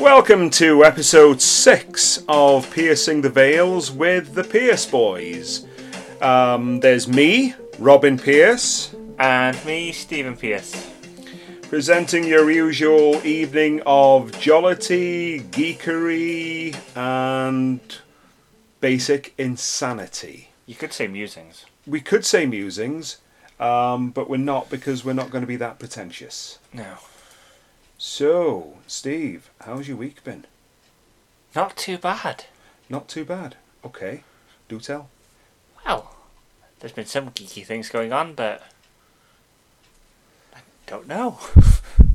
Welcome to episode six of Piercing the Veils with the Pierce Boys. Um, there's me, Robin Pierce, And me, Stephen Pierce. presenting your usual evening of jollity, geekery, and basic insanity. You could say musings. We could say musings, um, but we're not because we're not going to be that pretentious. No. So, Steve, how's your week been? Not too bad. Not too bad. Okay, do tell. Well, there's been some geeky things going on, but I don't know.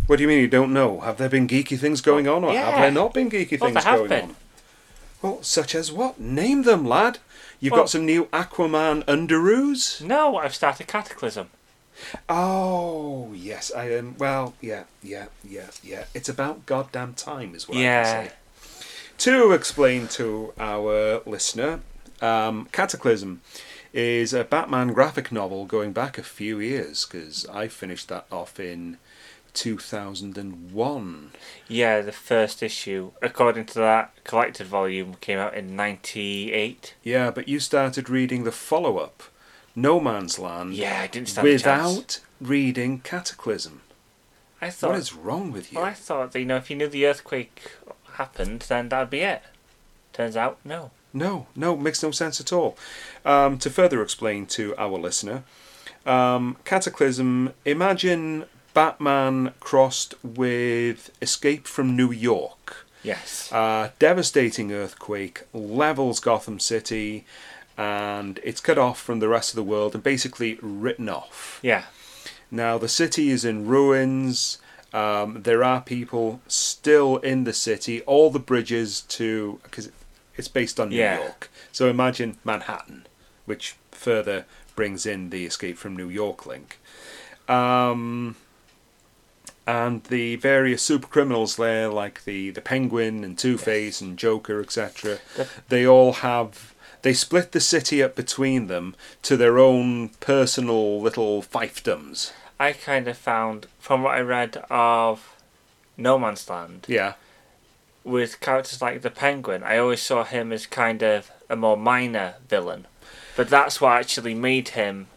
What do you mean you don't know? Have there been geeky things going on, or have there not been geeky Well, things there have going been. on? Well, such as what? Name them, lad. You've Well- got some new Aquaman underoos. No, I've started Cataclysm. Oh yes, I am. well, yeah, yeah, yeah, yeah. It's about goddamn time, is what I Yeah. can say. To explain to our listener, um, Cataclysm is a Batman graphic novel going back a few years because I finished that off in 2001. Yeah, the first issue, according to that collected volume, came out in 98. Yeah, but you started reading the follow up, No Man's Land, Yeah, I didn't stand a without reading Cataclysm. I thought, What is wrong with you? well, I thought that, you know, if you knew the earthquake happened, then that'd be it. Turns out, no. No, no, makes no sense at all. Um, to further explain to our listener, um, Cataclysm, imagine Batman crossed with Escape from New York. Yes. Uh, devastating earthquake levels Gotham City, and it's cut off from the rest of the world and basically written off. Yeah. Now, the city is in ruins. Um, there are people still in the city. All the bridges to. Because it's based on New Yeah. York. So imagine Manhattan, which further brings in the Escape from New York link. Um, and the various super criminals there, like the, the Penguin and Two Face and Joker, etc., they all have. They split the city up between them to their own personal little fiefdoms. I kind of found, from what I read of No Man's Land, Yeah. with characters like the Penguin, I always saw him as kind of a more minor villain. But that's what actually made him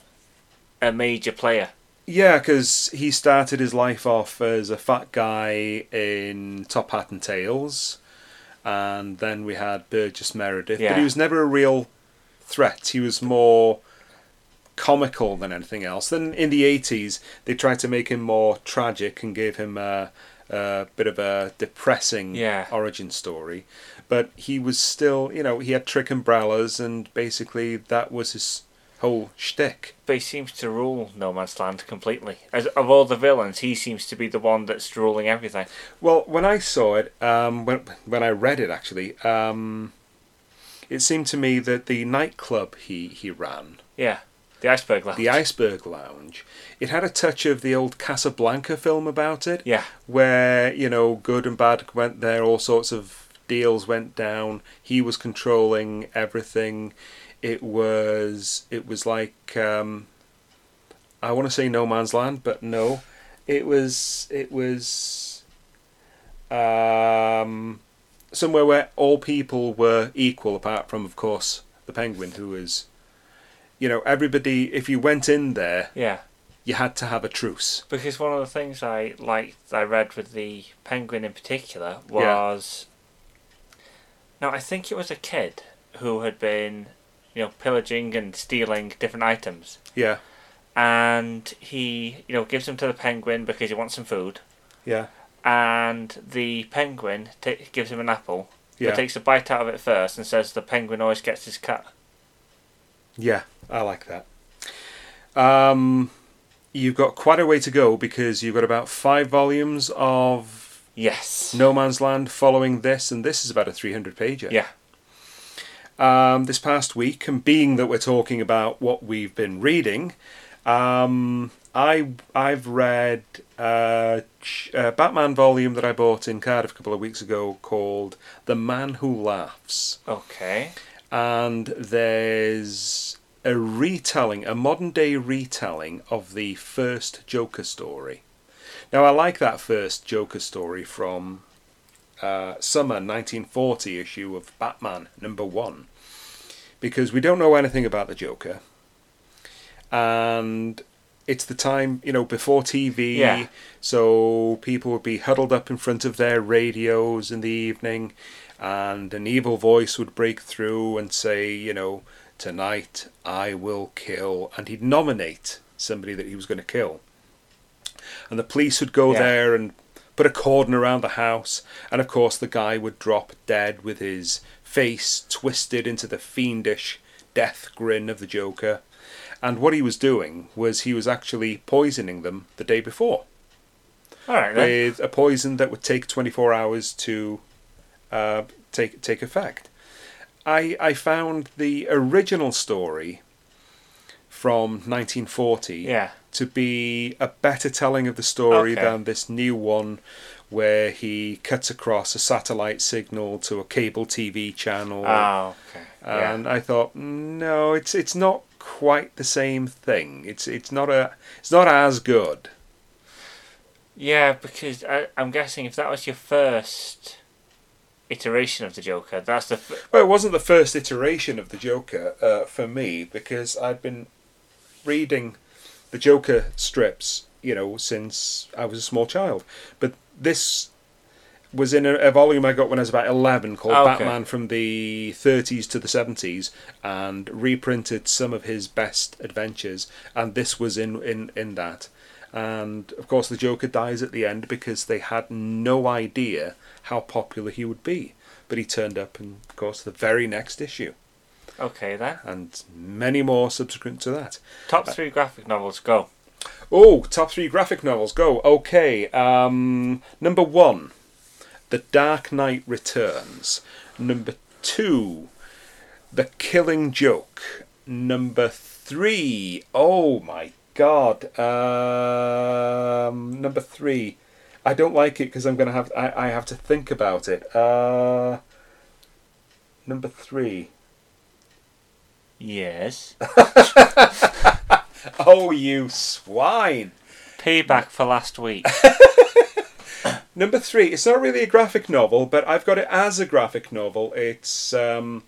a major player. Yeah, because he started his life off as a fat guy in Top Hat and Tails, and then we had Burgess Meredith. But he was never a real threat. He was more comical than anything else. Then in the 80s, they tried to make him more tragic and gave him a, a bit of a depressing Yeah. origin story. But he was still, you know, he had trick umbrellas, and basically that was his whole shtick. But he seems to rule No Man's Land completely. As of all the villains, he seems to be the one that's ruling everything. Well, when I saw it, um, when when I read it actually, um, it seemed to me that the nightclub he he ran, Yeah, the Iceberg Lounge. the Iceberg Lounge, it had a touch of the old Casablanca film about it, Yeah, where you know good and bad went there, all sorts of deals went down. He was controlling everything. It was it was like um, I want to say No Man's Land, but no, it was it was um, somewhere where all people were equal, apart from of course the Penguin, who was you know everybody. If you went in there, yeah. you had to have a truce. Because one of the things I liked, I read with the Penguin in particular, was. Now, I think it was a kid who had been, you know, pillaging and stealing different items. Yeah, And he, you know, gives them to the penguin because he wants some food. yeah, And the penguin ta gives him an apple, yeah. takes a bite out of it first and says the penguin always gets his cut. Yeah, I like that. Um, you've got quite a way to go because you've got about five volumes of Yes. No Man's Land following this, and this is about a 300 pager. Yeah. Um, this past week, and being that we're talking about what we've been reading, um, I I've read uh, a Batman volume that I bought in Cardiff a couple of weeks ago called The Man Who Laughs. Okay. and there's a retelling, a modern day retelling of the first Joker story. Now, I like that first Joker story from uh, summer 1940 issue of Batman number one because we don't know anything about the Joker, and it's the time you know before TV, Yeah. so people would be huddled up in front of their radios in the evening, and an evil voice would break through and say, you know, tonight I will kill, and he'd nominate somebody that he was going to kill, and the police would go Yeah. there and put a cordon around the house, and of course the guy would drop dead with his face twisted into the fiendish death grin of the Joker. And what he was doing was he was actually poisoning them the day before All right then. with a poison that would take 24 hours to uh, take take effect. I I found the original story from 1940 Yeah. To be a better telling of the story Okay. than this new one where he cuts across a satellite signal to a cable TV channel. Oh, okay. Yeah. and I thought, no, it's it's not quite the same thing. It's it's not a it's not as good. Yeah, because I, I'm guessing if that was your first iteration of the Joker, that's the f- Well, it wasn't the first iteration of the Joker uh, for me because I'd been reading the Joker strips, you know, since I was a small child. But this was in a, a volume I got when I was about 11 called Okay. Batman from the 30s to the 70s and reprinted some of his best adventures. And this was in, in, in that. And of course, the Joker dies at the end because they had no idea how popular he would be. But he turned up in, of course, the very next issue, okay then. and many more subsequent to that. Top three graphic novels, go. Oh, top three graphic novels, go. Okay, um, number one, The Dark Knight Returns. Number two, The Killing Joke. Number three, oh my god, um, number three. I don't like it because I'm gonna have I, I have to think about it. Uh, number three. Yes. Oh, you swine! Payback for last week. Number three, it's not really a graphic novel, but I've got it as a graphic novel. It's um,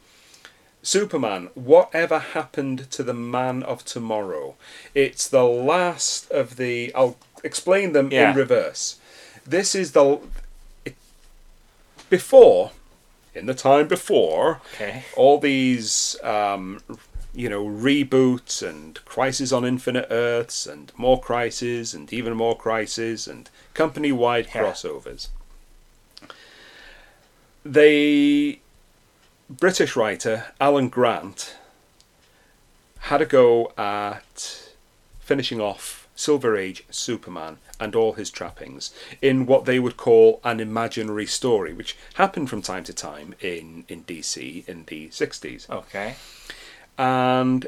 Superman. Whatever happened to the Man of Tomorrow? It's the last of the. I'll explain them Yeah. in reverse. This is the. It, before, in the time before, Okay. all these um, you know reboots and crisis on infinite earths and more crises and even more crises and company-wide Yeah. crossovers the british writer alan grant had a go at finishing off silver age superman and all his trappings in what they would call an imaginary story which happened from time to time in, in dc in the 60s Okay. and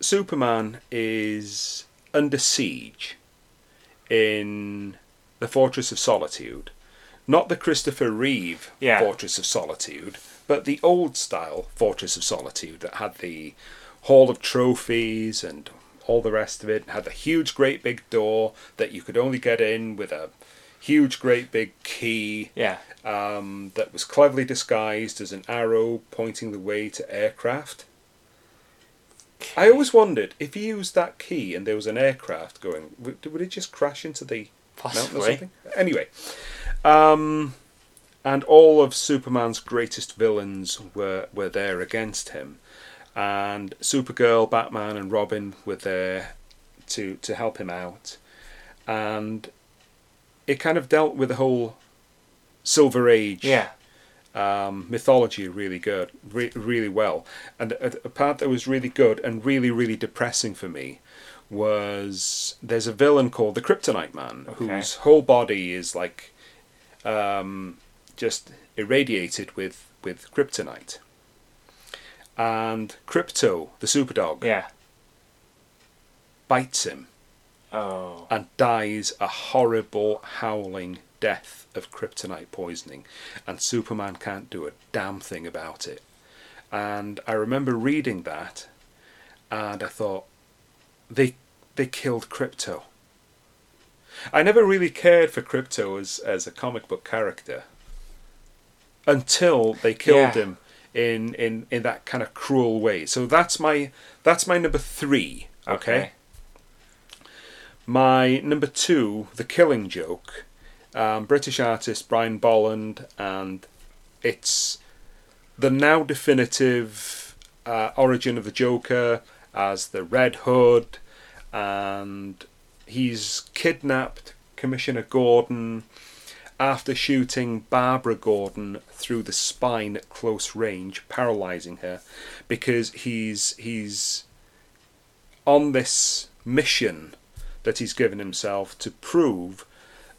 Superman is under siege in the Fortress of Solitude. Not the Christopher Reeve Yeah. Fortress of Solitude, but the old style Fortress of Solitude that had the Hall of Trophies and all the rest of it. Had the huge, great big door that you could only get in with a huge, great big key Yeah. um, that was cleverly disguised as an arrow pointing the way to aircraft. I always wondered if you used that key and there was an aircraft going, would, would it just crash into the mountain or something? Anyway, um, and all of Superman's greatest villains were were there against him, and Supergirl, Batman, and Robin were there to to help him out, and it kind of dealt with the whole Silver Age Yeah. um, mythology really good, re- really well. And a, a part that was really good and really, really depressing for me was there's a villain called the Kryptonite Man, Okay. whose whole body is like um, just irradiated with with kryptonite. And Krypto, the superdog, Yeah. bites him Oh. and dies a horrible howling death of kryptonite poisoning and superman can't do a damn thing about it And I remember reading that, and I thought, they they killed Krypto. I never really cared for Krypto as as a comic book character until they killed Yeah. him in, in in that kind of cruel way. So that's my that's my number three. okay. My number two, The Killing Joke, um, British artist Brian Bolland, and it's the now definitive uh, origin of the Joker as the Red Hood, and he's kidnapped Commissioner Gordon after shooting Barbara Gordon through the spine at close range, paralyzing her, because he's he's on this mission that he's given himself to prove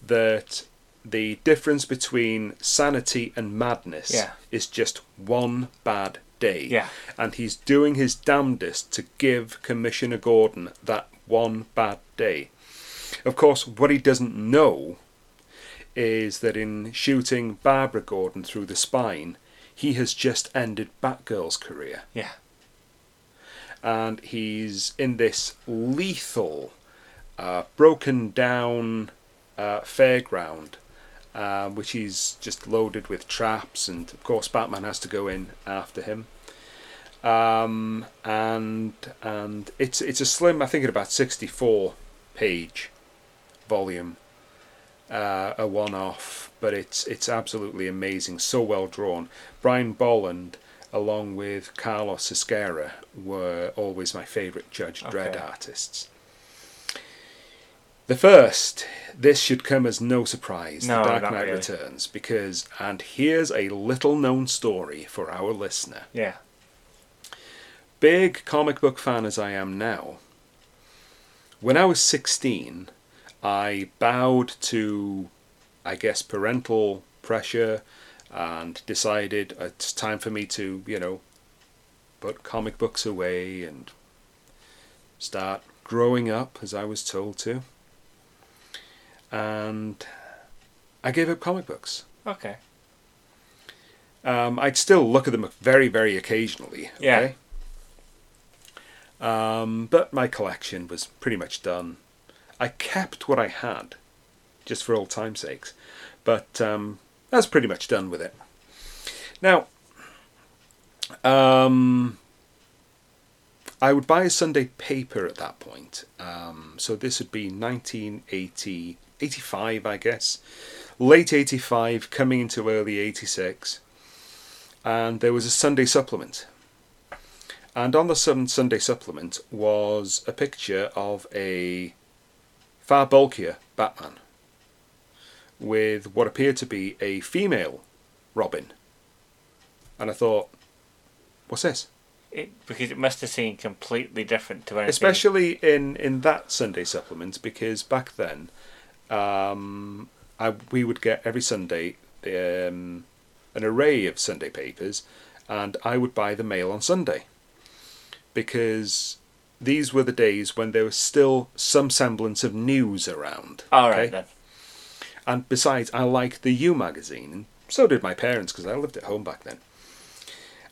that the difference between sanity and madness Yeah. is just one bad day. Yeah. And he's doing his damnedest to give Commissioner Gordon that one bad day. Of course, what he doesn't know is that in shooting Barbara Gordon through the spine, he has just ended Batgirl's career Yeah. and he's in this lethal, uh, broken down uh, fairground, uh, which he's just loaded with traps, and of course Batman has to go in after him. Um, and and it's it's a slim, I think, at about sixty four page volume, uh, a one off, but it's it's absolutely amazing, so well drawn. Brian Bolland along with Carlos Ezquerra, were always my favourite Judge Dredd artists. The first, this should come as no surprise, No, The Dark Knight really. Returns, because, and here's a little known story for our listener. Yeah. Big comic book fan as I am now, when I was 16, I bowed to, I guess, parental pressure and decided it's time for me to, you know, put comic books away and start growing up as I was told to. And I gave up comic books. Okay. Um, I'd still look at them very, very occasionally. Yeah. Um, but my collection was pretty much done. I kept what I had, just for old time's sakes. But um, was pretty much done with it. Now, um, I would buy a Sunday paper at that point. Um, so this would be 1980, 85, I guess. Late 85, coming into early 86 and there was a Sunday supplement. And on the Sunday supplement was a picture of a far bulkier Batman with what appeared to be a female Robin. And I thought, what's this? It, because it must have seemed completely different to anything. Especially in, in that Sunday supplement, because back then, um, I, we would get every Sunday um, an array of Sunday papers, and I would buy the Mail on Sunday. Because these were the days when there was still some semblance of news around. All right okay? then. And besides, I liked the You magazine, and so did my parents because I lived at home back then.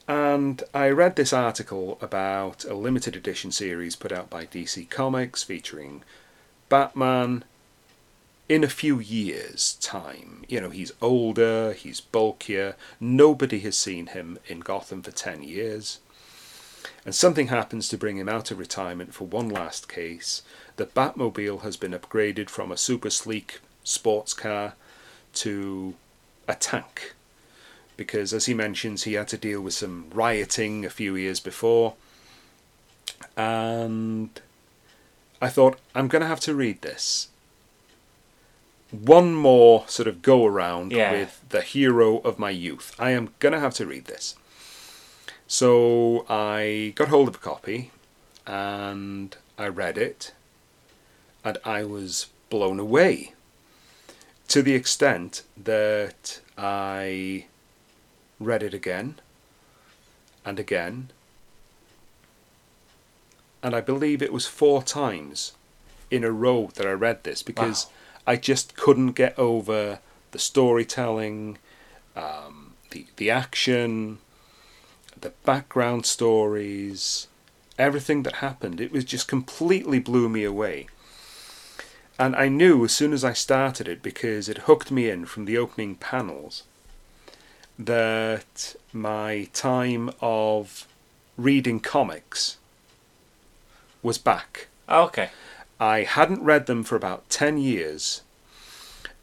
And I read this article about a limited edition series put out by DC Comics featuring Batman in a few years' time. You know, he's older, he's bulkier, nobody has seen him in Gotham for 10 years. And something happens to bring him out of retirement for one last case. The Batmobile has been upgraded from a super sleek sports car to a tank. Because, as he mentions, he had to deal with some rioting a few years before. And I thought, I'm going to have to read this. One more sort of go around Yeah. with the hero of my youth. I am going to have to read this. So I got hold of a copy and I read it and I was blown away to the extent that I read it again and again and I believe it was four times in a row that I read this because Wow. I just couldn't get over the storytelling, um, the the action, the background stories, everything that happened, it was just completely blew me away. And I knew as soon as I started it, because it hooked me in from the opening panels, that my time of reading comics was back. Oh, okay. I hadn't read them for about 10 years,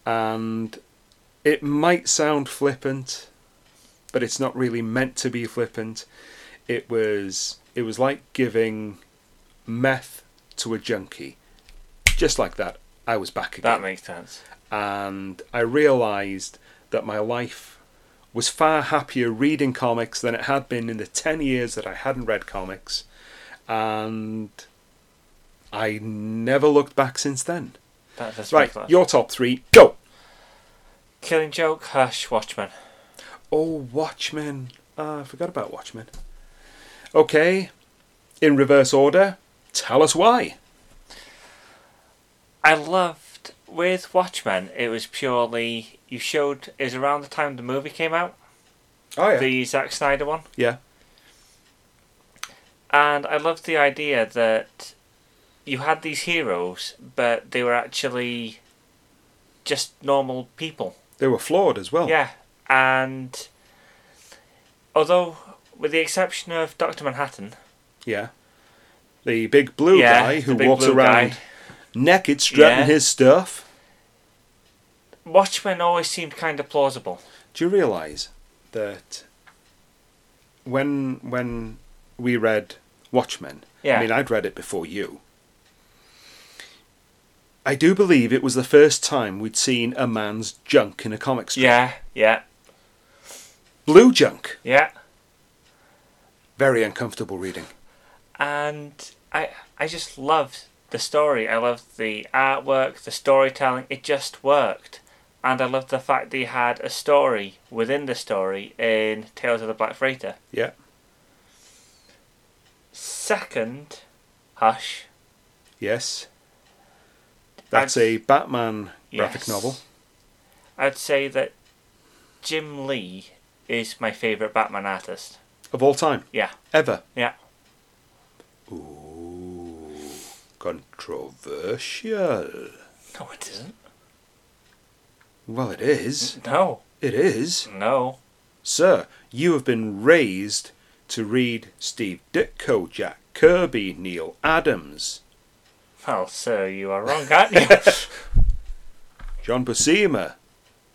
and it might sound flippant, but it's not really meant to be flippant. It was it was like giving meth to a junkie. Just like that, I was back again That makes sense. and I realised that my life was far happier reading comics than it had been in the 10 years that I hadn't read comics, and I never looked back since then. That, that's Right, right. your top three, go! Killing Joke, Hush, Watchmen. Oh, Watchmen. Ah, I forgot about Watchmen. Okay, in reverse order, tell us why. I loved with Watchmen. It was purely you showed. It was around the time the movie came out, Oh, yeah. the Zack Snyder one, yeah. and I loved the idea that you had these heroes, but they were actually just normal people. They were flawed as well. Yeah, and although, with the exception of Doctor Manhattan, Yeah. The big blue yeah, guy who walks around guy, naked, strutting Yeah. his stuff. Watchmen always seemed kind of plausible. Do you realise that when when we read Watchmen, Yeah. I mean I'd read it before you. I do believe it was the first time we'd seen a man's junk in a comic strip. Yeah, yeah, Blue junk. yeah. Very uncomfortable reading. and I I just loved the story. I loved the artwork, the storytelling. It just worked, and I loved the fact that you had a story within the story in Tales of the Black Freighter. Yeah. Second, Hush. Yes. That's a Batman graphic Yes. novel. I'd say that Jim Lee is my favourite Batman artist. Of all time. Yeah. Ever. Yeah. Ooh. Controversial. No, it isn't. Well, it is. No, It is. no. Sir, you have been raised to read Steve Ditko, Jack Kirby, Neal Adams, Well, sir, you are wrong, aren't you? John Buscema,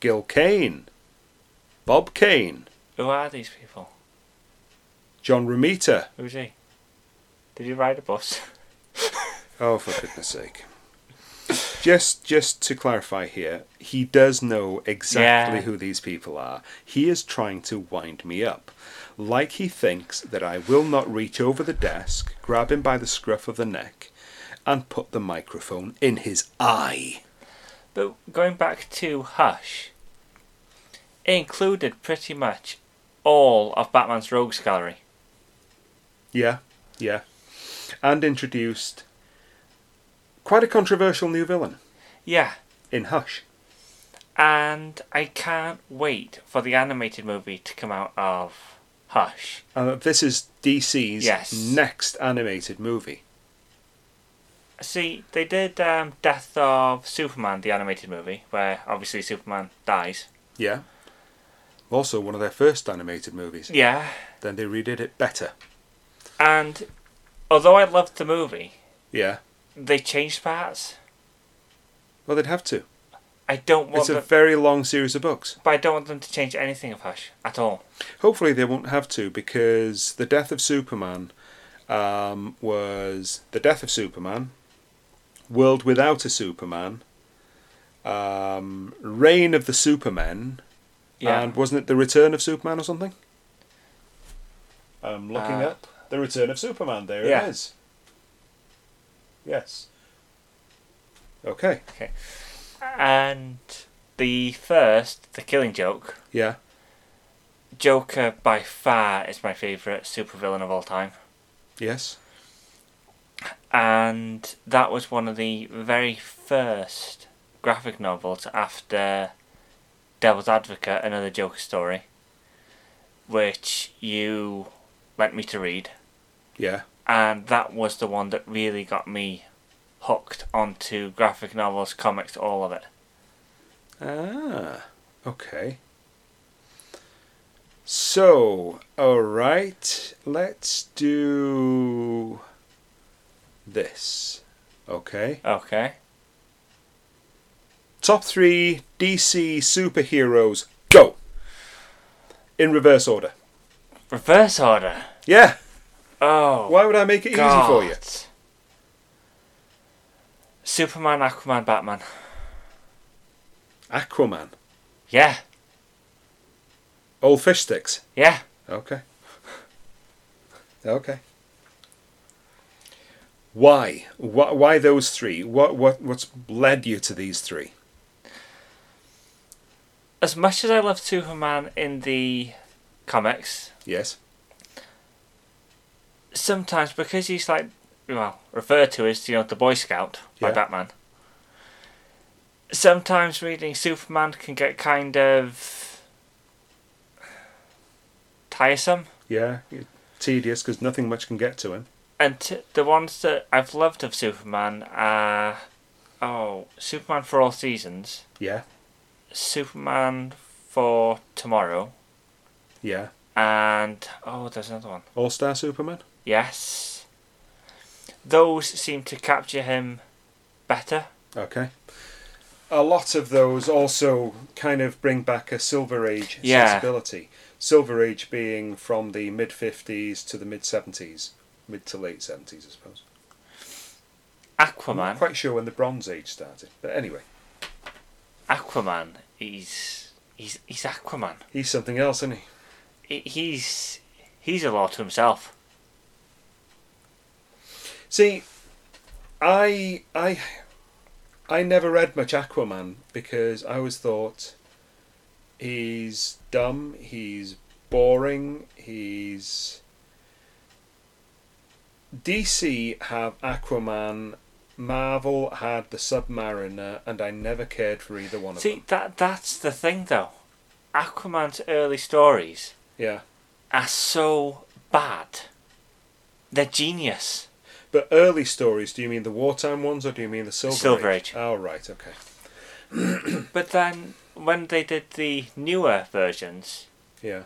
Gil Kane, Bob Kane, Who are these people? John Romita. Who's he? Did he ride a bus? Oh, for goodness sake. Just, just to clarify here, he does know exactly Yeah. who these people are. He is trying to wind me up. Like he thinks that I will not reach over the desk, grab him by the scruff of the neck, and put the microphone in his eye. But going back to Hush, included pretty much all of Batman's rogues gallery. Yeah, yeah. And introduced quite a controversial new villain Yeah, in Hush. and I can't wait for the animated movie to come out of Hush. Uh, this is DC's Yes. next animated movie. See, they did um, Death of Superman, the animated movie, where obviously Superman dies. Yeah. Also, one of their first animated movies. Yeah, Then they redid it better. and although I loved the movie, Yeah. they changed parts. Well, they'd have to. I don't want It's a them, very long series of books. but I don't want them to change anything of Hush at all. Hopefully, they won't have to because the death of Superman um, was the death of Superman, World Without a Superman, um, Reign of the Supermen, Yeah, and wasn't it the Return of Superman or something? I'm looking Uh, up the Return of Superman. There Yeah. it is. Yes. Okay. and the first, the Killing Joke. Yeah. Joker by far is my favourite supervillain of all time. Yes. And that was one of the very first graphic novels after Devil's Advocate, another Joker story, which you lent me to read, Yeah. and that was the one that really got me hooked onto graphic novels, comics, all of it. Ah, okay. So, alright, let's do this. Okay. Okay. Top three DC superheroes, go! In reverse order. Reverse order. Yeah, Oh. why would I make it easy for you? God. Superman, Aquaman, Batman. Aquaman. Yeah. Old fish sticks. Yeah. Okay. Okay. Why? Why, why those three? What, what, what's led you to these three? As much as I love Superman in the comics, Yes. sometimes because he's like, well, referred to as you know the Boy Scout by Yeah. Batman. Sometimes reading Superman can get kind of tiresome, Yeah. Tedious because nothing much can get to him. and t- the ones that I've loved of Superman are oh Superman for all seasons, Yeah. Superman for tomorrow, Yeah. and oh there's another one. All Star Superman? Yes, those seem to capture him better. Okay. A lot of those also kind of bring back a Silver Age Yeah. sensibility. Silver Age being from the mid 50s to the mid 70s. Mid to late 70s, I suppose. Aquaman. I'm not quite sure when the Bronze Age started. But anyway, Aquaman. He's he's he's Aquaman. he's something else, isn't he? He- He's he's a law to himself. See, I I I never read much Aquaman because I always thought he's dumb, he's boring, he's DC have Aquaman, Marvel had the Submariner, and I never cared for either one of See them. See, that that's the thing though. Aquaman's early stories Yeah. are so bad. They're genius. But early stories, do you mean the wartime ones or do you mean the Silver, Silver Age? Age. Oh, right, okay. But then when they did the newer versions, Yeah,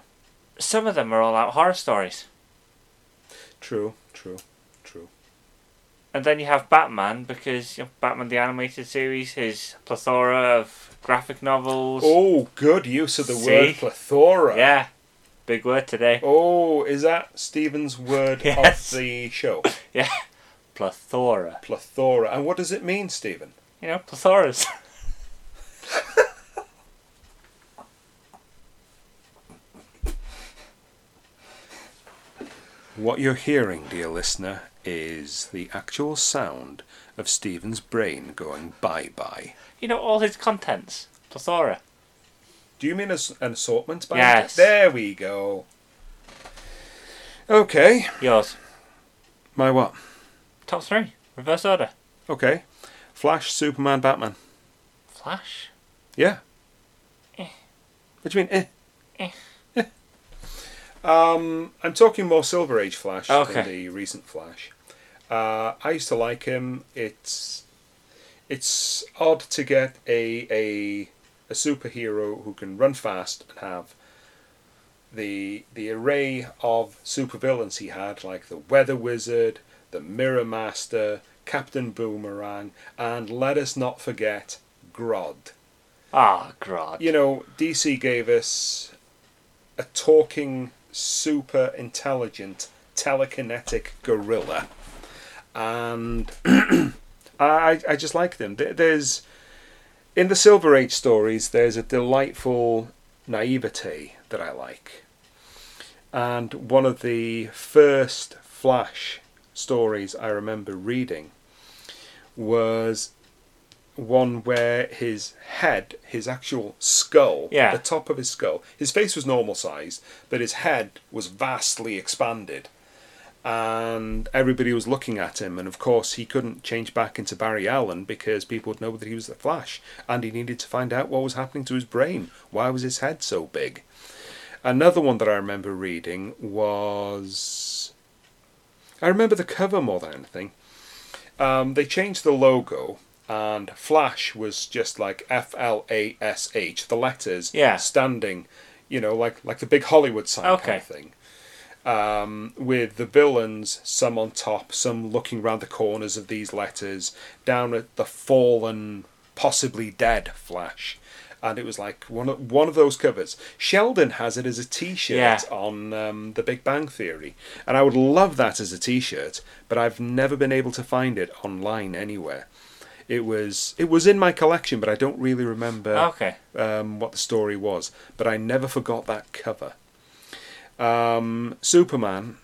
some of them are all out horror stories. true, true, true. And then you have Batman because you know, Batman the animated series, his plethora of graphic novels. Oh, good use of the See? word plethora. Yeah, big word today. Oh, is that Stephen's word Yes. of the show? Yeah, plethora. Plethora. And what does it mean, Stephen? You know, plethoras. What you're hearing, dear listener, is the actual sound of Stephen's brain going bye bye. you know, all his contents. Plethora. Do you mean as an assortment? By Yes. There we go. Okay. Yours. My what? Top three. Reverse order. Okay. Flash, Superman, Batman. Flash. Yeah. Eh. What do you mean? Eh. Eh. Eh. Um, I'm talking more Silver Age Flash Okay. than the recent Flash. Uh, I used to like him. It's it's odd to get a a a superhero who can run fast and have the the array of supervillains he had, like the Weather Wizard, the Mirror Master, Captain Boomerang, and let us not forget Grodd Ah, Grodd. you know, DC gave us a talking, super intelligent, telekinetic gorilla, and I I just like them. There's in the Silver Age stories, there's a delightful naivete that I like, and one of the first Flash stories I remember reading was one where his head, his actual skull, Yeah. the top of his skull, his face was normal size, but his head was vastly expanded. And everybody was looking at him, and of course, he couldn't change back into Barry Allen because people would know that he was the Flash, and he needed to find out what was happening to his brain. Why was his head so big? Another one that I remember reading was. I remember the cover more than anything. Um, they changed the logo, and Flash was just like F L A S H, the letters Yeah. standing, you know, like like the big Hollywood sign kind Okay. of thing. Um, with the villains, some on top, some looking round the corners of these letters, down at the fallen, possibly dead Flash. And it was like one of, one of those covers. Sheldon has it as a T-shirt Yeah. on um, The Big Bang Theory, and I would love that as a T-shirt, but I've never been able to find it online anywhere. It was it was in my collection, but I don't really remember Okay. um, what the story was. But I never forgot that cover. Um, Superman.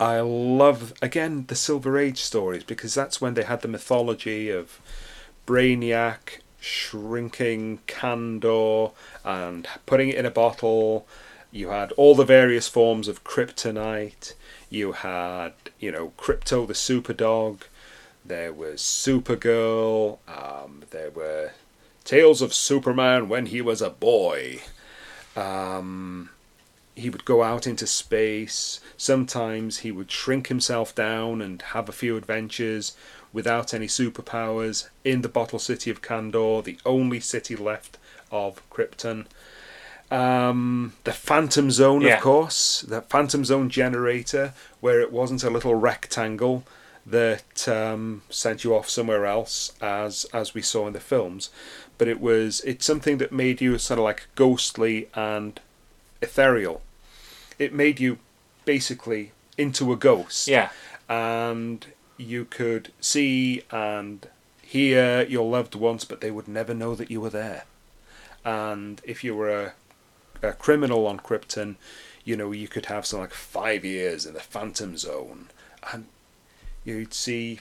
I love again the Silver Age stories because that's when they had the mythology of Brainiac shrinking Kandor and putting it in a bottle. You had all the various forms of kryptonite. You had, you know, Krypto the Superdog. There was Supergirl. Um, there were Tales of Superman when he was a boy. Um, he would go out into space. Sometimes he would shrink himself down and have a few adventures without any superpowers in the bottle city of Kandor, the only city left of Krypton. Um, the Phantom Zone, Yeah. of course, the Phantom Zone generator, where it wasn't a little rectangle that um, sent you off somewhere else, as as we saw in the films, but it was it's something that made you sort of like ghostly and ethereal. It made you basically into a ghost Yeah. and you could see and hear your loved ones, but they would never know that you were there. And if you were a, a criminal on Krypton, you know, you could have something like five years in the Phantom Zone, and you'd see,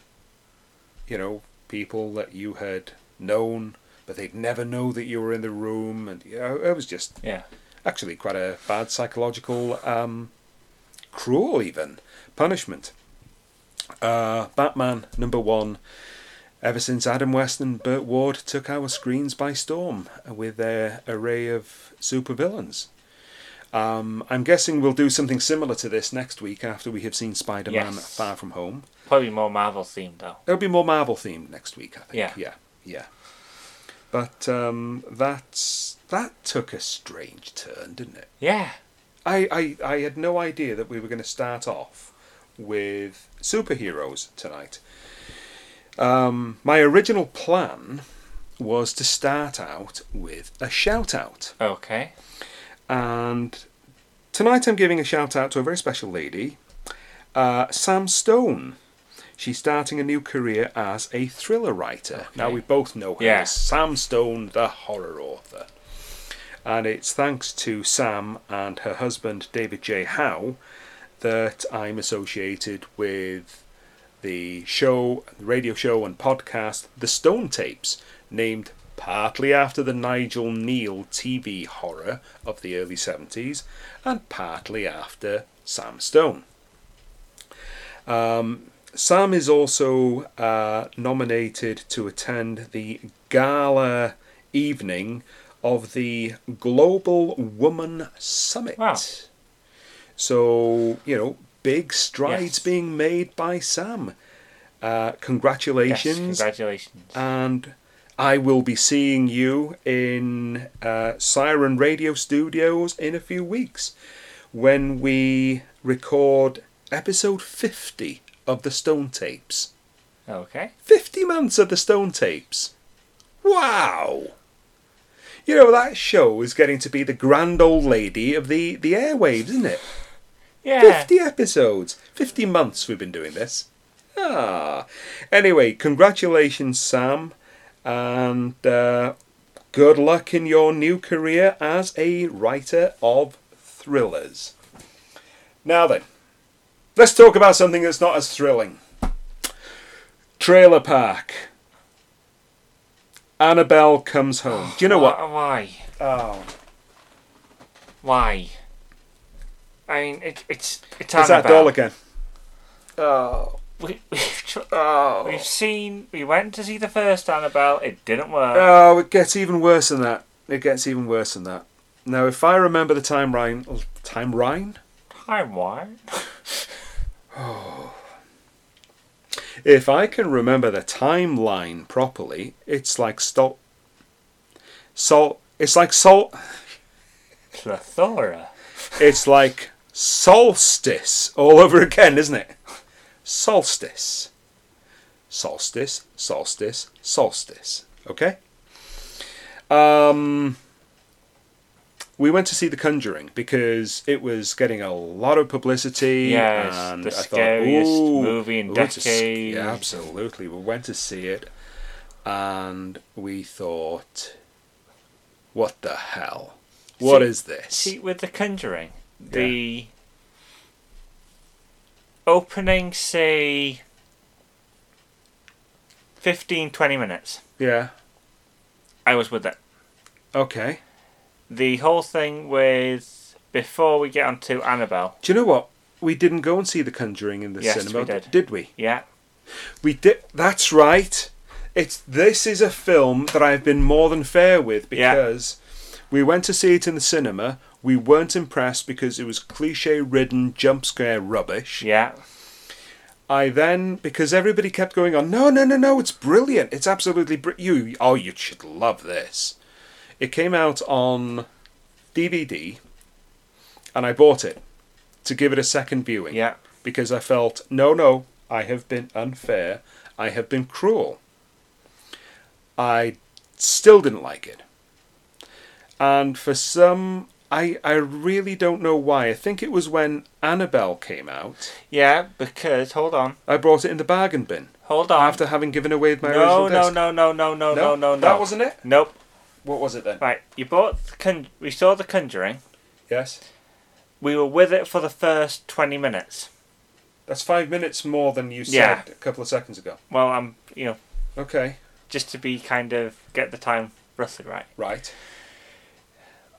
you know, people that you had known, but they'd never know that you were in the room, and you know, it was just Yeah. Actually quite a bad psychological, um, cruel even punishment. Uh, Batman number one. Ever since Adam West and Burt Ward took our screens by storm with their array of supervillains. Um, I'm guessing we'll do something similar to this next week after we have seen Spider-Man Yes. Far From Home. Probably more Marvel themed though. It'll be more Marvel themed next week, I think. Yeah. yeah, yeah. But um, that's that took a strange turn, didn't it? Yeah. I, I, I had no idea that we were going to start off with superheroes tonight. Um, my original plan was to start out with a shout out. Okay. And tonight I'm giving a shout out to a very special lady, uh, Sam Stone. She's starting a new career as a thriller writer. Now we both know her Yeah. as Sam Stone, the horror author. And it's thanks to Sam and her husband David J. Howe that I'm associated with the show, the radio show and podcast, The Stone Tapes, named partly after the Nigel Kneale TV horror of the early 70s and partly after Sam Stone. Um, Sam is also uh, nominated to attend the gala evening of the Global Woman Summit. Wow. So, you know, big strides Yes. being made by Sam. Uh, Yes, congratulations. congratulations. and I will be seeing you in uh, Siren Radio Studios in a few weeks when we record episode 50 of the Stone Tapes. Okay. 50 months of the Stone Tapes. Wow! You know, that show is getting to be the grand old lady of the, the airwaves, isn't it? Yeah. 50 episodes. 50 months we've been doing this. Ah. Anyway, congratulations, Sam. And uh, good luck in your new career as a writer of thrillers. Now then, let's talk about something that's not as thrilling. Trailer Park. Annabelle comes home. Do you know what? Why? Oh, Why? I mean, it, it's it's that Annabelle. doll again. Oh, We, we've, tr- oh. we've seen. We went to see the first Annabelle. It didn't work. Oh, it gets even worse than that. It gets even worse than that. Now, if I remember the time, timeline, oh, Time wine. if I can remember the timeline properly, it's like salt. Salt. It's like salt. Plethora. It's like solstice all over again, isn't it? Solstice. Solstice, solstice, solstice. Okay? Um we went to see The Conjuring because it was getting a lot of publicity. Yes, and the I scariest "Ooh, movie in a sc- decades." Yeah, absolutely. We went to see it and we thought, what the hell? What See- is this? See, with The Conjuring, the opening, say, 15, 20 minutes, yeah. I was with it. Okay. The whole thing with, before we get onto Annabelle, Do you know what? We didn't go and see The Conjuring in the Yes, cinema, we did. did we? yeah, We did. That's right. It's this is a film that I've been more than fair with Yeah. because we went to see it in the cinema. We weren't impressed because it was cliche-ridden jump scare rubbish. yeah, I then because everybody kept going on. No, no, no, no! It's brilliant. It's absolutely br- you. Oh, you should love this. It came out on DVD, and I bought it to give it a second viewing yeah, because I felt, no, no, I have been unfair. I have been cruel. I still didn't like it. And for some, I, I really don't know why. I think it was when Annabelle came out. yeah, because, hold on, I brought it in the bargain bin hold on. after having given away my no, original no, disc. no, no, no, no, no, no, no. That wasn't it? Nope. What was it then? Right, you bought, the con- we saw The Conjuring. Yes. We were with it for the first 20 minutes. That's five minutes more than you said Yeah. a couple of seconds ago. Well, I'm, you know, Okay. just to be kind of get the time roughly right. Right.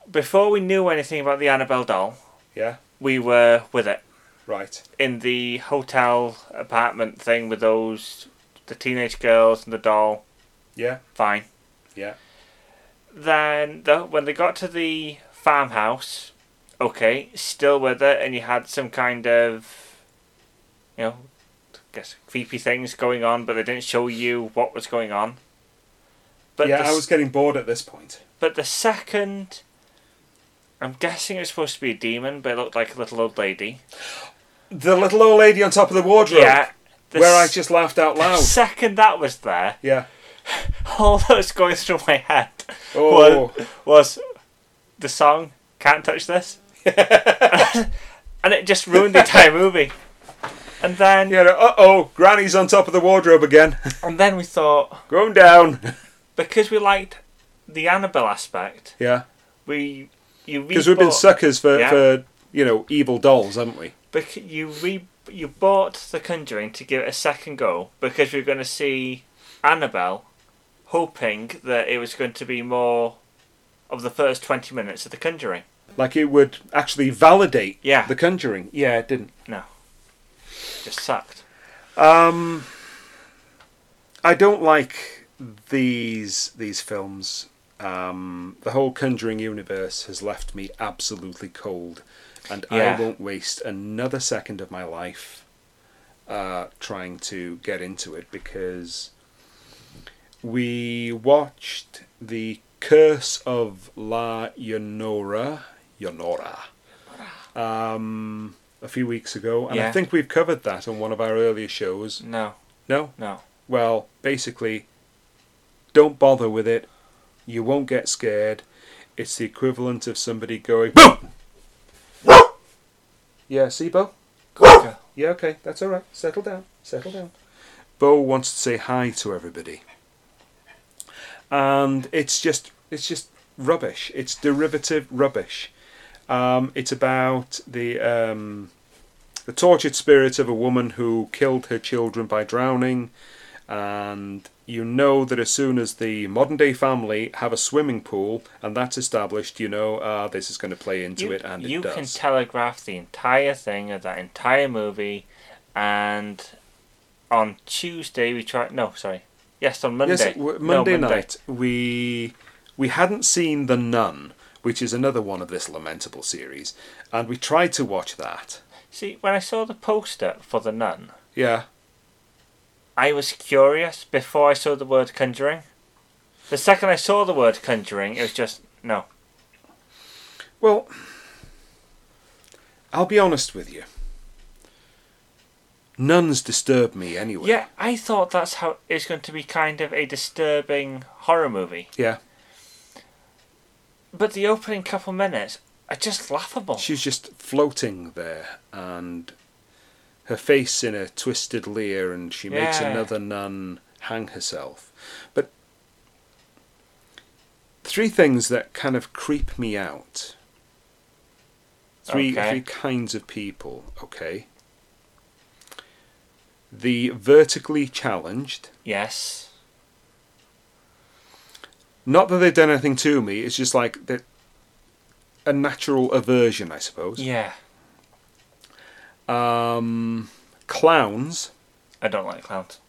Before we knew anything about the Annabelle doll, Yeah. we were with it Right. in the hotel apartment thing with those the teenage girls and the doll. Yeah. Fine. Yeah. Then the, when they got to the farmhouse, okay, still with it, and you had some kind of, you know, I guess creepy things going on, but they didn't show you what was going on. But yeah, the I was getting bored at this point. But the second, I'm guessing it was supposed to be a demon, but it looked like a little old lady. The little old lady on top of the wardrobe. Yeah. The where I s- just laughed out the loud. second that was there, Yeah. all that was going through my head Oh. was, was the song "Can't Touch This," and it just ruined the entire movie. And then, Yeah. Uh oh, Granny's on top of the wardrobe again. and then we thought Going down. because we liked the Annabelle aspect, yeah. we you Because we've been suckers for, Yeah. for you know evil dolls, haven't we? Bec- you re- you bought The Conjuring to give it a second go because we are going to see Annabelle, hoping that it was going to be more of the first twenty minutes of The Conjuring. Like it would actually validate Yeah. the Conjuring. Yeah, it didn't. No. Just sucked. Um, I don't like these these films. Um, the whole Conjuring universe has left me absolutely cold, and Yeah. I won't waste another second of my life uh, trying to get into it because we watched the Curse of La Yonora, Llorona, um, a few weeks ago, and I think we've covered that on one of our earlier shows. No, No? no. Well, basically, don't bother with it. You won't get scared. It's the equivalent of somebody going, BOOM! Yeah, see, Bo? Yeah, okay, that's all right. Settle down, settle down. Bo wants to say hi to everybody, and it's just it's just rubbish. It's derivative rubbish. Um, it's about the um, the tortured spirit of a woman who killed her children by drowning, and you know that as soon as the modern day family have a swimming pool and that's established, you know, ah, this is going to play into You, it, and you it does. can telegraph the entire thing of that entire movie, and on Tuesday we try. No, sorry. Yes, on Monday. Yes, w- No, Monday night we we hadn't seen the Nun. which is another one of this lamentable series, and we tried to watch that. See, when I saw the poster for The Nun, Yeah, I was curious before I saw the word conjuring. The second I saw the word conjuring, it was just no. well, I'll be honest with you. Nuns disturb me anyway. Yeah, I thought that's how it's going to be kind of a disturbing horror movie. Yeah. But the opening couple minutes are just laughable. She's just floating there, and her face in a twisted leer, and she makes Yeah. another nun hang herself. But three things that kind of creep me out. Three Okay. three kinds of people. Okay. The vertically challenged. Yes. Not that they've done anything to me. It's just like that. A natural aversion, I suppose. Yeah. Um, clowns I don't like clowns.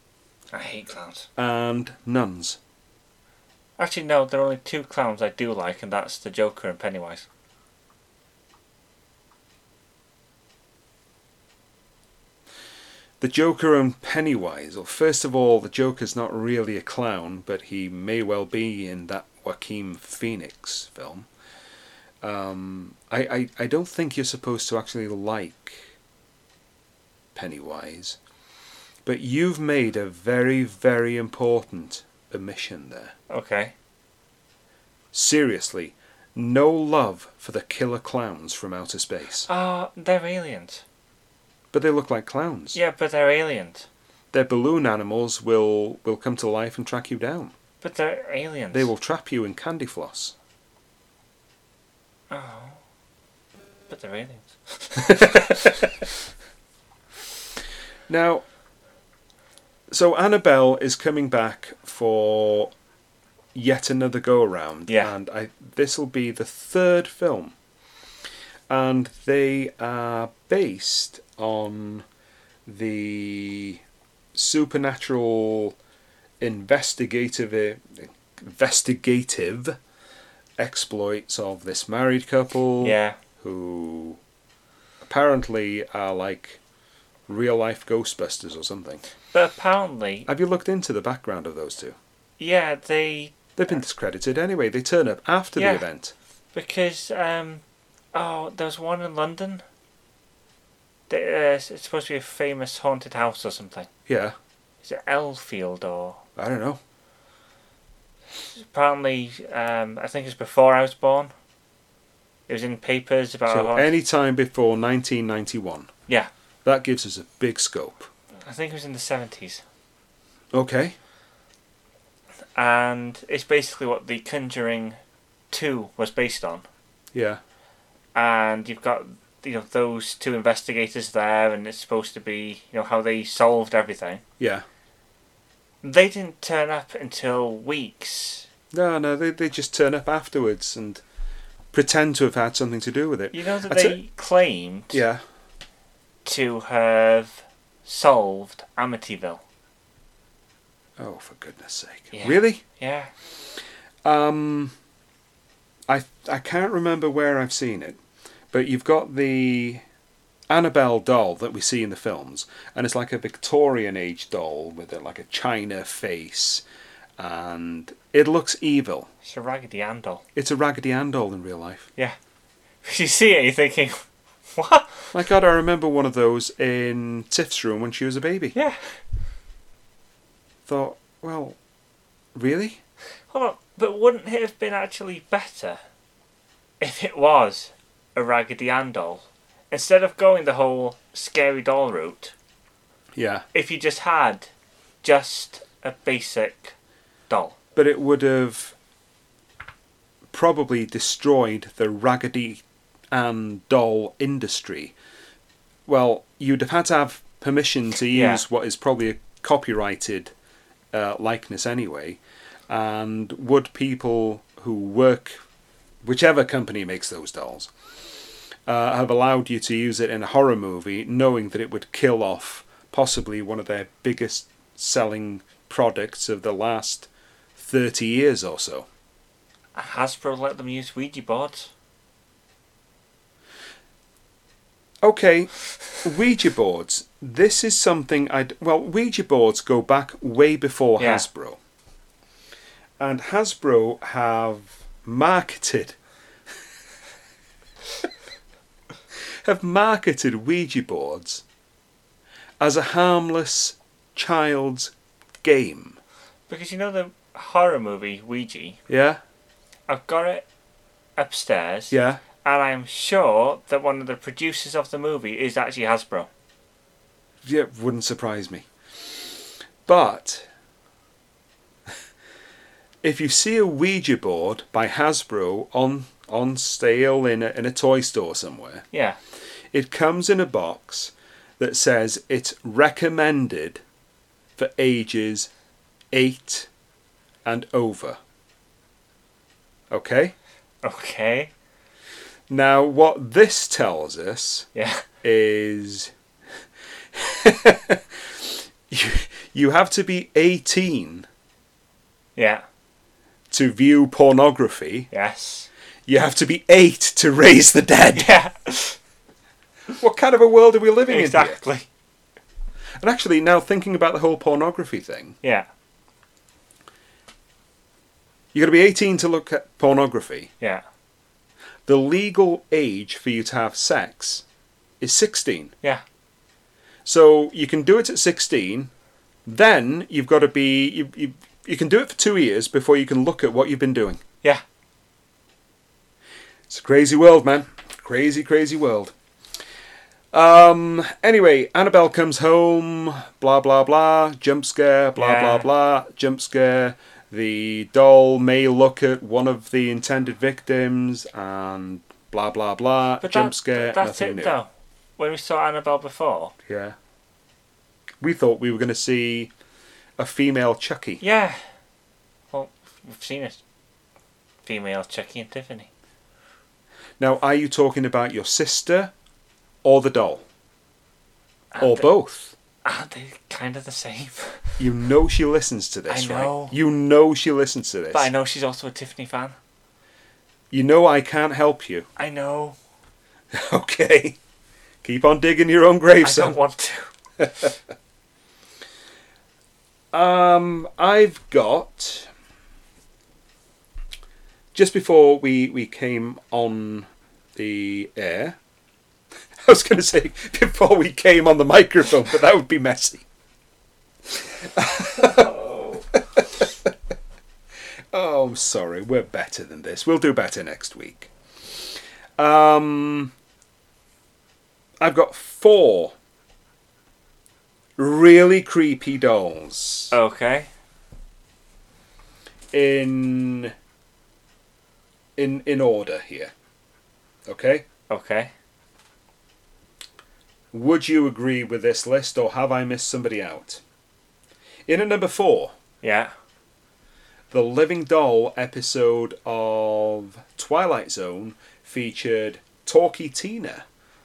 I hate clowns. and nuns. Actually, no, there are only two clowns I do like, and that's the Joker and Pennywise. The Joker and Pennywise. Well, first of all, the Joker's not really a clown, but he may well be in that Joaquin Phoenix film. Um, I, I, I don't think you're supposed to actually like Pennywise, but you've made a very, very important omission there. Okay. Seriously, no love for the killer clowns from outer space. Ah, they're aliens. But they look like clowns. Yeah, but they're aliens. Their balloon animals will, will come to life and track you down. But they're aliens. They will trap you in candy floss. Oh. But they're aliens. Now, so Annabelle is coming back for yet another go around, Yeah. and I this will be the third film, and they are based on the supernatural investigative investigative exploits of this married couple Yeah. who apparently are like real life Ghostbusters or something. But apparently, Have you looked into the background of those two? yeah, they They've been discredited anyway. They turn up after Yeah. the event. because um, oh, there was one in London. Uh, it's supposed to be a famous haunted house or something. Yeah, Is it Enfield or I don't know. apparently? Um, I think it's before I was born. It was in papers about. a So haunt- any time before 1991. Yeah. That gives us a big scope. I think it was in the seventies, Okay. and it's basically what The Conjuring Two was based on. Yeah. and you've got you know those two investigators there, and it's supposed to be you know how they solved everything. Yeah. They didn't turn up until weeks. No, no, they, they just turn up afterwards and pretend to have had something to do with it. You know that That's they claimed Yeah. to have solved Amityville. Oh, for goodness sake. Yeah. Really? Yeah, Um, I I can't remember where I've seen it, but you've got the Annabelle doll that we see in the films, and it's like a Victorian age doll with a, like a china face, and it looks evil. it's a Raggedy Ann doll. It's a Raggedy Ann doll in real life. Yeah. You see it, you're thinking, what? My God, I remember one of those in Tiff's room when she was a baby. Yeah. Thought, well, really? Hold on, but wouldn't it have been actually better if it was a Raggedy Ann doll instead of going the whole scary doll route? Yeah, if you just had just a basic doll. but it would have probably destroyed the Raggedy Ann doll industry. Well, you'd have had to have permission to use Yeah. what is probably a copyrighted uh, likeness anyway. And would people who work, whichever company makes those dolls, uh, have allowed you to use it in a horror movie, knowing that it would kill off possibly one of their biggest selling products of the last 30 years or so? Hasbro let them use Ouija boards. Okay, Ouija boards. This is something I'd. well, Ouija boards go back way before Yeah. Hasbro, and Hasbro have marketed have marketed Ouija boards as a harmless child's game. Because you know the horror movie Ouija? Yeah, I've got it upstairs. yeah. And I'm sure that one of the producers of the movie is actually Hasbro. Yeah, wouldn't surprise me. But if you see a Ouija board by Hasbro on on sale in a, in a toy store somewhere, Yeah. it comes in a box that says it's recommended for ages 8 and over. Okay? Okay. Now what this tells us Yeah. is you, you have to be 18 Yeah. To view pornography. Yes. You have to be 8 to raise the dead. Yeah. What kind of a world are we living in exactly. And actually, now thinking about the whole pornography thing, Yeah. you got to be 18 to look at pornography. Yeah. The legal age for you to have sex is 16. Yeah. So you can do it at 16. Then you've got to be you, you you can do it for 2 years before you can look at what you've been doing. Yeah. It's a crazy world, man. Crazy, crazy world. Um. Anyway, Annabelle comes home. Blah blah blah. Jump scare. Blah Yeah. blah blah. Jump scare. The doll may look at one of the intended victims and blah blah blah. But Jump that- scare. That's nothing it new. though. When we saw Annabelle before. Yeah. We thought we were going to see a female Chucky. Yeah. Well, we've seen it. Female Chucky and Tiffany. Now, are you talking about your sister or the doll? Or both? Aren't they kind of the same? You know she listens to this, I know. right? You know she listens to this. But I know she's also a Tiffany fan. You know I can't help you. I know. Okay. Keep on digging your own grave, I son. don't want to. Um, I've got just before we we came on the air. I was going to say before we came on the microphone, but that would be messy. oh, I'm sorry. We're better than this. We'll do better next week. Um, I've got four really creepy dolls Okay. in in in order here. Okay? Okay. Would you agree with this list or have I missed somebody out? In at number 4, Yeah. the Living Doll episode of Twilight Zone featured Talky Tina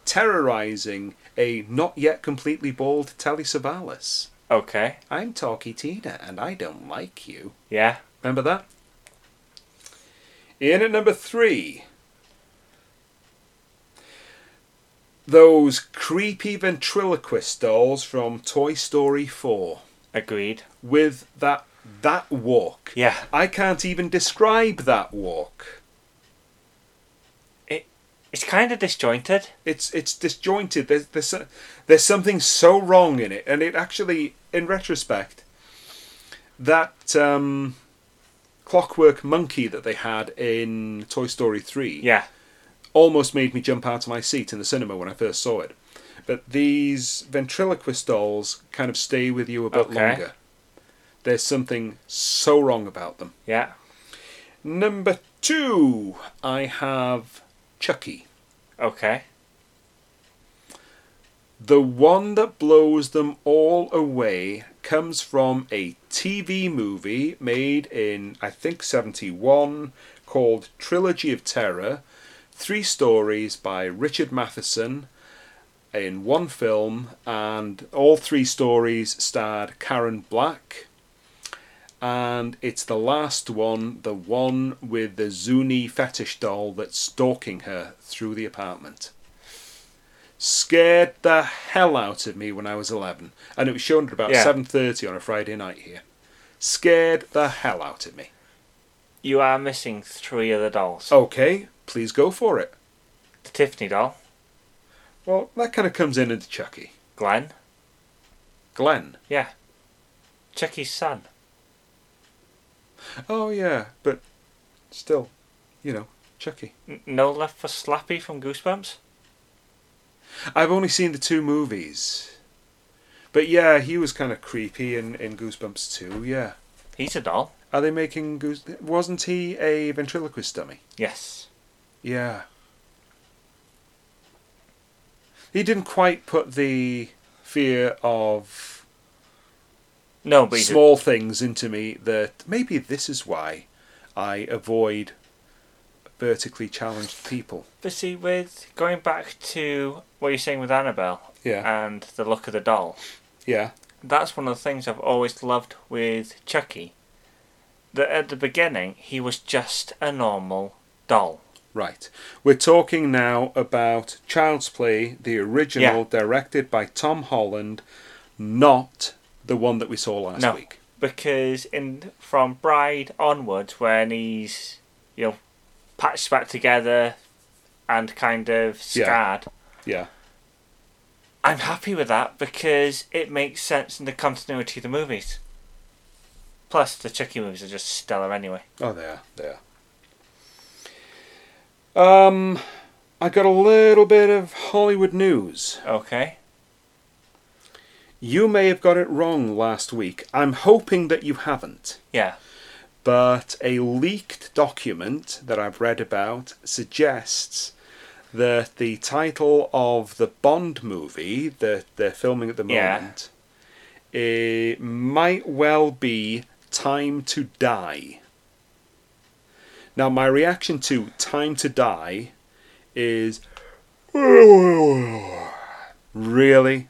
terrorizing a not yet completely bald Telly Savalas. Okay. I'm Talky Tina and I don't like you. Yeah. Remember that? In at number three, those creepy ventriloquist dolls from Toy Story 4 Agreed. with that that walk. Yeah. I can't even describe that walk. It's kind of disjointed. It's it's disjointed. There's there's there's something so wrong in it, and it actually, in retrospect, that um, clockwork monkey that they had in Toy Story three Yeah. almost made me jump out of my seat in the cinema when I first saw it. But these ventriloquist dolls kind of stay with you a bit Okay. longer. There's something so wrong about them. Yeah. Number two, I have Chucky. Okay. The one that blows them all away comes from a TV movie made in, I think, 71 called Trilogy of Terror. Three stories by Richard Matheson in one film, and all three stories starred Karen Black. And it's the last one, the one with the Zuni fetish doll that's stalking her through the apartment. Scared the hell out of me when I was 11, and it was shown at about Yeah. 7:30 on a Friday night here. Scared the hell out of me. You are missing three of the dolls. Okay, please go for it. The Tiffany doll, Well, that kind of comes in into Chucky. Glenn, Glenn. yeah, Chucky's son. Oh yeah, but still, you know, Chucky. N- no left for Slappy from Goosebumps. I've only seen the two movies. But yeah, he was kind of creepy in, in Goosebumps too, yeah. He's a doll. Are they making Goose... Wasn't he a ventriloquist dummy? Yes. Yeah. He didn't quite put the fear of No, but small things into me that maybe this is why I avoid vertically challenged people. But see, with going back to what you're saying with Annabelle Yeah. and the look of the doll, Yeah. that's one of the things I've always loved with Chucky. That at the beginning, he was just a normal doll. Right. We're talking now about Child's Play, the original, Yeah. directed by Tom Holland, not the one that we saw last No. week. Because in from Bride onwards, when he's you know patched back together and kind of scarred, Yeah. I'm happy with that because it makes sense in the continuity of the movies. Plus, the Chucky movies are just stellar anyway. Oh, they are. They are. Um, I got a little bit of Hollywood news. Okay. You may have got it wrong last week. I'm hoping that you haven't. Yeah. But a leaked document that I've read about suggests that the title of the Bond movie that they're filming at the Yeah. moment it might well be Time to Die. Now, my reaction to Time to Die is really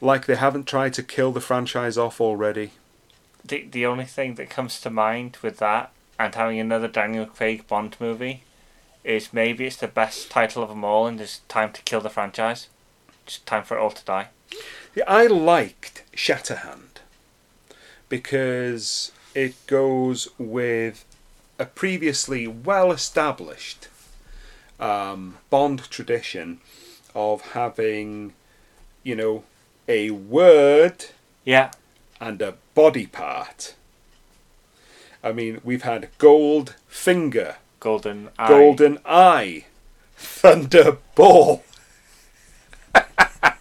like they haven't tried to kill the franchise off already. The the only thing that comes to mind with that and having another Daniel Craig Bond movie is maybe it's the best title of them all and it's time to kill the franchise. Just time for it all to die. Yeah, I liked Shatterhand because it goes with a previously well established um, Bond tradition of having, you know, a word Yeah. and a body part. I mean, we've had Gold Finger, Golden Eye. Goldeneye, Thunderball.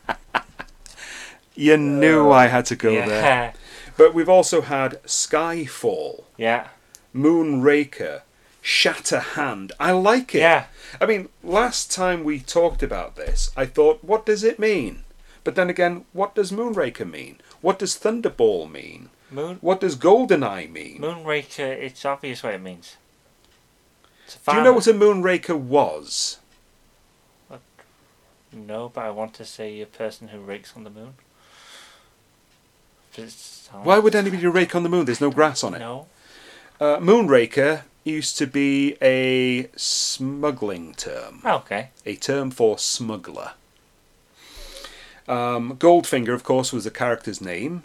you knew I had to go yeah. there. But we've also had Skyfall, Yeah. Moonraker, Shatterhand. I like it. Yeah. I mean, last time we talked about this, I thought, what does it mean? But then again, what does Moonraker mean? What does Thunderball mean? Moon What does Goldeneye mean? Moonraker, it's obvious what it means. Do you know what a Moonraker was? No, but I want to say a person who rakes on the moon. Why would anybody rake on the moon? There's no grass on it. No. Uh, Moonraker used to be a smuggling term, Oh, okay. a term for smuggler. Um, Goldfinger, of course, was the character's name.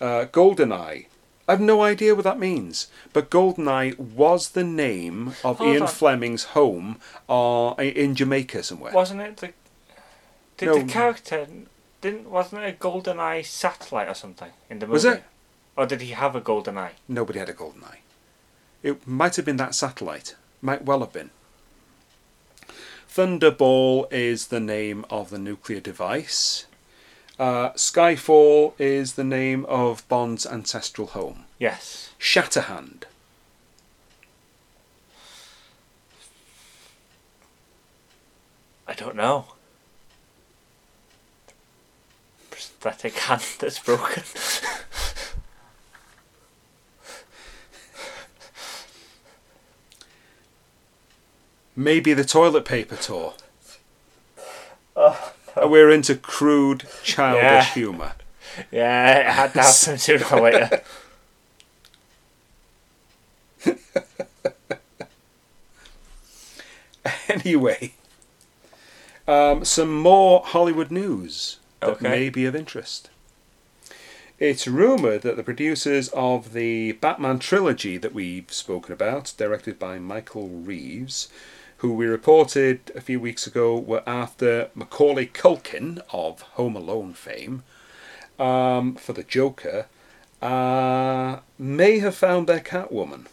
Uh, Goldeneye, I have no idea what that means, but Goldeneye was the name of Hold Ian on. Fleming's home uh, in Jamaica somewhere. Wasn't it the? Did No. the character didn't? Wasn't it a golden eye satellite or something in the movie? Was it? Or did he have a golden eye? Nobody had a Goldeneye. It might have been that satellite. Might well have been. Thunderball is the name of the nuclear device. Uh, Skyfall is the name of Bond's ancestral home. Yes. Shatterhand. I don't know. Prosthetic hand that's broken. Maybe the toilet paper tour. oh, we're into crude, childish yeah. humour. Yeah, it had to happen sooner or later. anyway, um, some more Hollywood news that okay. may be of interest. It's rumoured that the producers of the Batman trilogy that we've spoken about, directed by Michael Reeves, who we reported a few weeks ago were after Macaulay Culkin of Home Alone fame um, for the Joker, uh, may have found their Catwoman.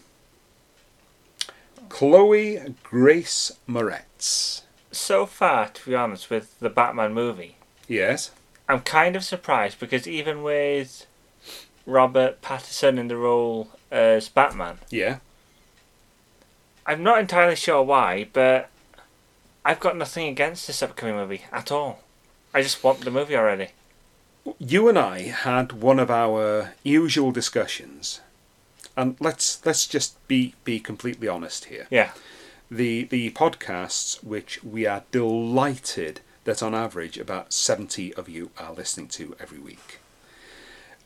Chloe Grace Moretz. So far, to be honest, with the Batman movie, Yes. I'm kind of surprised because even with Robert Pattinson in the role as Batman, Yeah. I'm not entirely sure why, but I've got nothing against this upcoming movie at all. I just want the movie already. You and I had one of our usual discussions, and let's let's just be be completely honest here. Yeah, The the podcasts which we are delighted that on average about seventy of you are listening to every week.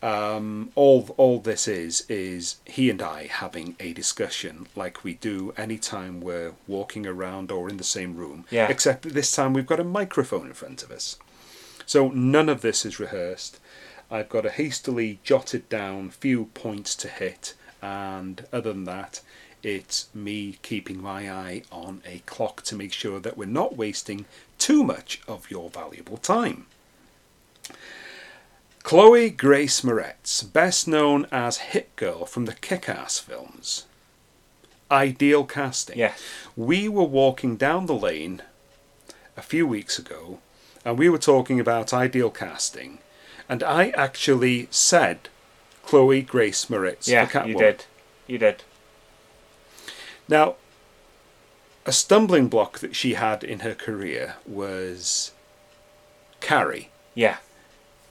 Um, all all this is is he and I having a discussion like we do anytime we're walking around or in the same room. Yeah. Except that this time we've got a microphone in front of us. So none of this is rehearsed. I've got a hastily jotted down few points to hit, and other than that, it's me keeping my eye on a clock to make sure that we're not wasting too much of your valuable time. Chloe Grace Moretz, best known as Hit Girl from the Kick Ass films. Ideal casting. yeah, We were walking down the lane a few weeks ago and we were talking about ideal casting, and I actually said Chloe Grace Moretz yeah. You did, you did. Now, a stumbling block that she had in her career was Carrie. Yeah,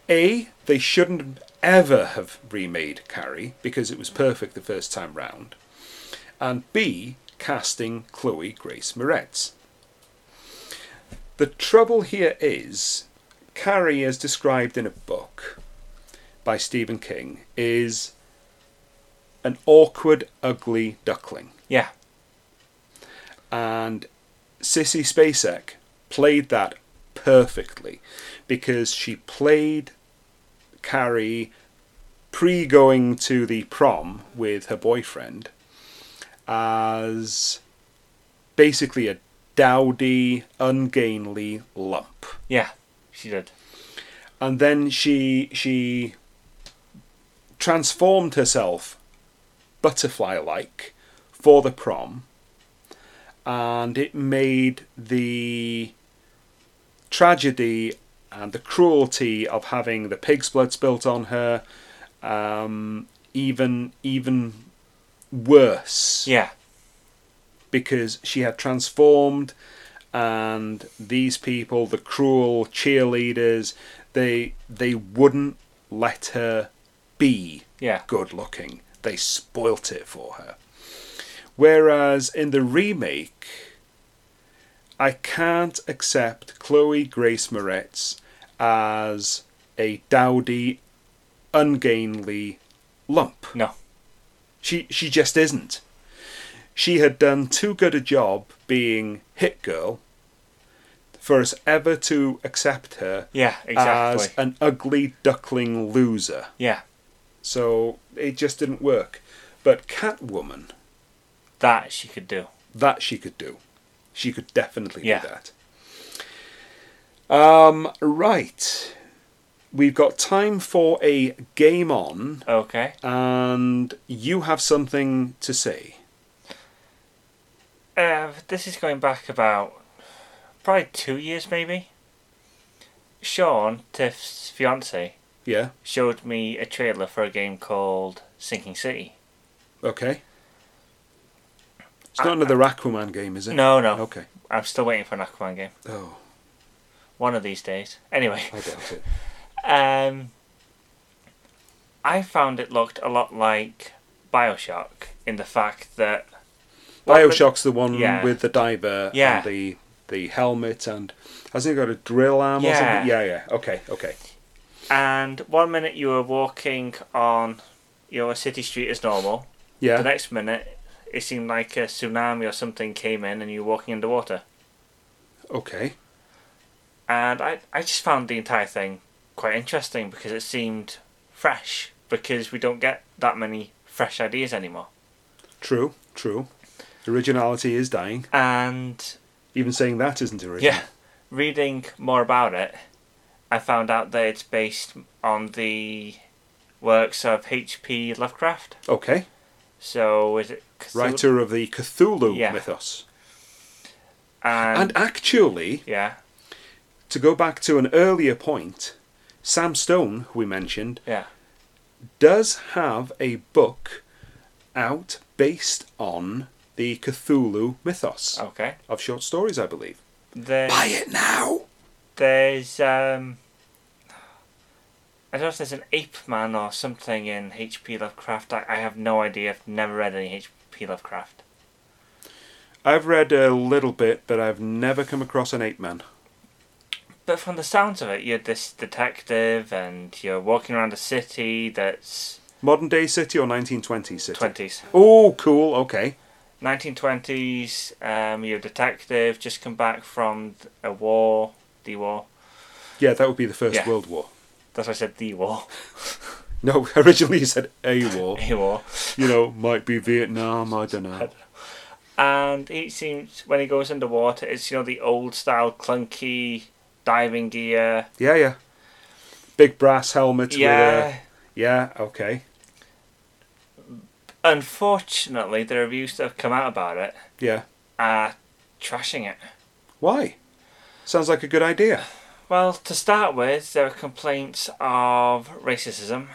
A, they shouldn't ever have remade Carrie because it was perfect the first time round. And B, casting Chloe Grace Moretz. The trouble here is, Carrie, as described in a book by Stephen King, is an awkward, ugly duckling. yeah, And Sissy Spacek played that perfectly because she played Carrie pre going to the prom with her boyfriend as basically a dowdy, ungainly lump. yeah. She did. And then she she transformed herself butterfly like for the prom and it made the tragedy and the cruelty of having the pig's blood spilt on her um, even even worse. Yeah, because she had transformed and these people the cruel cheerleaders they they wouldn't let her be yeah, good looking. They spoilt it for her. Whereas in the remake i can't accept chloe grace moretz as a dowdy ungainly lump no, she she just isn't. She had done too good a job being hit girl for us ever to accept her yeah. Exactly. as an ugly duckling loser. yeah, So it just didn't work. But Catwoman, that she could do. that she could do. She could definitely Yeah. do that. Um, right. We've got time for a game on, Okay. and you have something to say. Uh, this is going back about probably two years, maybe. Sean, Tiff's fiance, Yeah? showed me a trailer for a game called Sinking City. Okay. It's not another Aquaman game, is it? No, no. Okay. I'm still waiting for an Aquaman game. Oh, One of these days. Anyway, I doubt it. um, I found it looked a lot like Bioshock in the fact that. Bioshock's the one Yeah. with the diver Yeah. and the the helmet and hasn't it got a drill arm or Yeah. something? Yeah, yeah. Okay, okay. And one minute you were walking on, your know, city street as normal. Yeah. The next minute, it seemed like a tsunami or something came in and you were walking underwater. Okay. And I, I just found the entire thing quite interesting because it seemed fresh because we don't get that many fresh ideas anymore True. True. Originality is dying. and Even saying that isn't original. yeah reading more about it i found out that it's based on the works of hp lovecraft Okay. so is it Cthul- Writer of the Cthulhu Yeah. mythos. and, And actually, yeah to go back to an earlier point, Sam Stone, who we mentioned, yeah does have a book out based on the Cthulhu mythos okay of short stories, I believe. there's, Buy it now! there's um I don't know if there's an ape man or something in H.P. Lovecraft. I, I have no idea. I've never read any H.P. Lovecraft. I've read a little bit, but I've never come across an ape man. But from the sounds of it, you're this detective and you're walking around a city that's Modern day city or 1920s city? 20s. Oh, cool, okay. 1920s, um, you're a detective, just come back from a war, the war. Yeah, that would be the First Yeah. World War. That's why I said the war. No, originally you said a war. A war. You know, might be Vietnam, I don't know. And he seems, when he goes underwater, it's, you know, the old style clunky diving gear. Yeah, yeah. Big brass helmet with uh, Yeah. a... Yeah, okay. Unfortunately, the reviews that have come out about it Yeah. are trashing it. Why? Sounds like a good idea. Well, to start with, there are complaints of racism.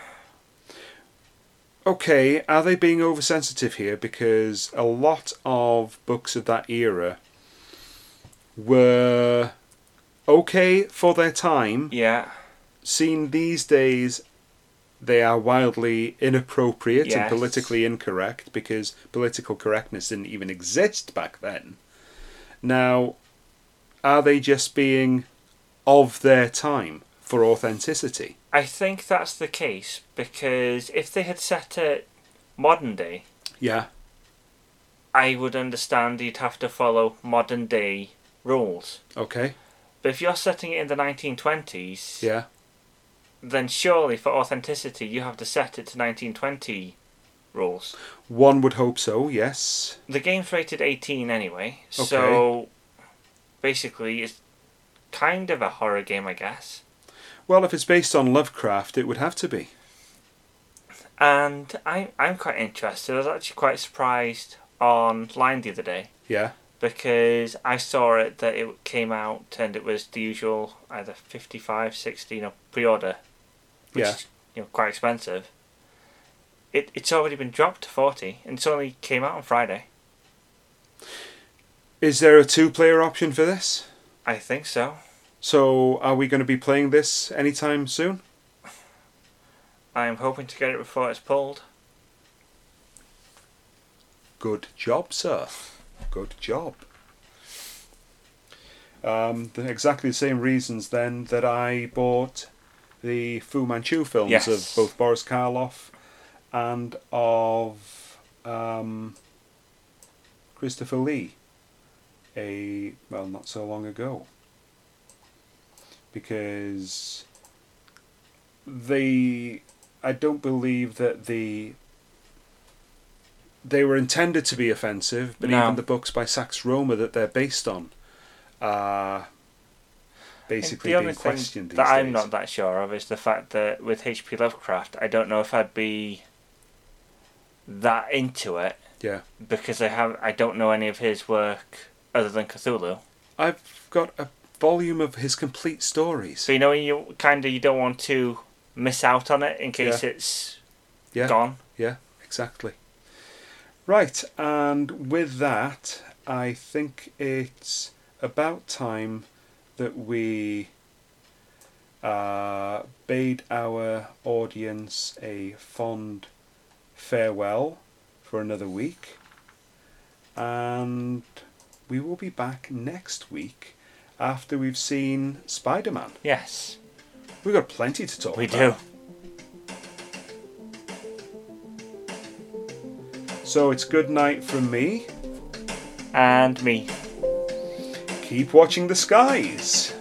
Okay, are they being oversensitive here? Because a lot of books of that era were okay for their time. Yeah. Seen these days, they are wildly inappropriate and politically incorrect because political correctness didn't even exist back then. Now, are they just being of their time for authenticity? I think that's the case because if they had set it modern day, Yeah, I would understand you'd have to follow modern day rules. okay, But if you're setting it in the 1920s, yeah, then surely for authenticity you have to set it to 1920 rules. one would hope so, yes. The game's rated 18 anyway, so basically it's kind of a horror game, I guess. Well, if it's based on Lovecraft, it would have to be. And I, I'm quite interested. I was actually quite surprised online the other day Yeah, because I saw it that it came out and it was the usual either 55, 60, you know, pre-order, which Yeah. is you know quite expensive. It it's already been dropped to 40 and it's only came out on Friday. Is there a two player option for this? I think so. So, are we going to be playing this anytime soon? I'm hoping to get it before it's pulled. Good job, sir. Good job. Um, the, exactly the same reasons then that I bought the Fu Manchu films Yes. of both Boris Karloff and of um, Christopher Lee. A well, not so long ago. Because they, I don't believe that the they were intended to be offensive, but No. even the books by Sax Rohmer that they're based on are basically the being questioned that I'm days. not that sure of is the fact that with H.P. Lovecraft, I don't know if I'd be that into it Yeah, because I have I don't know any of his work other than Cthulhu. I've got a volume of his complete stories. So you know you kind of you don't want to miss out on it in case it's Yeah, gone. yeah, exactly. Right, and with that, I think it's about time that we uh, bade our audience a fond farewell for another week. And we will be back next week after we've seen Spider Man. Yes, We've got plenty to talk we about. do. So it's good night from me. And me. keep watching the skies.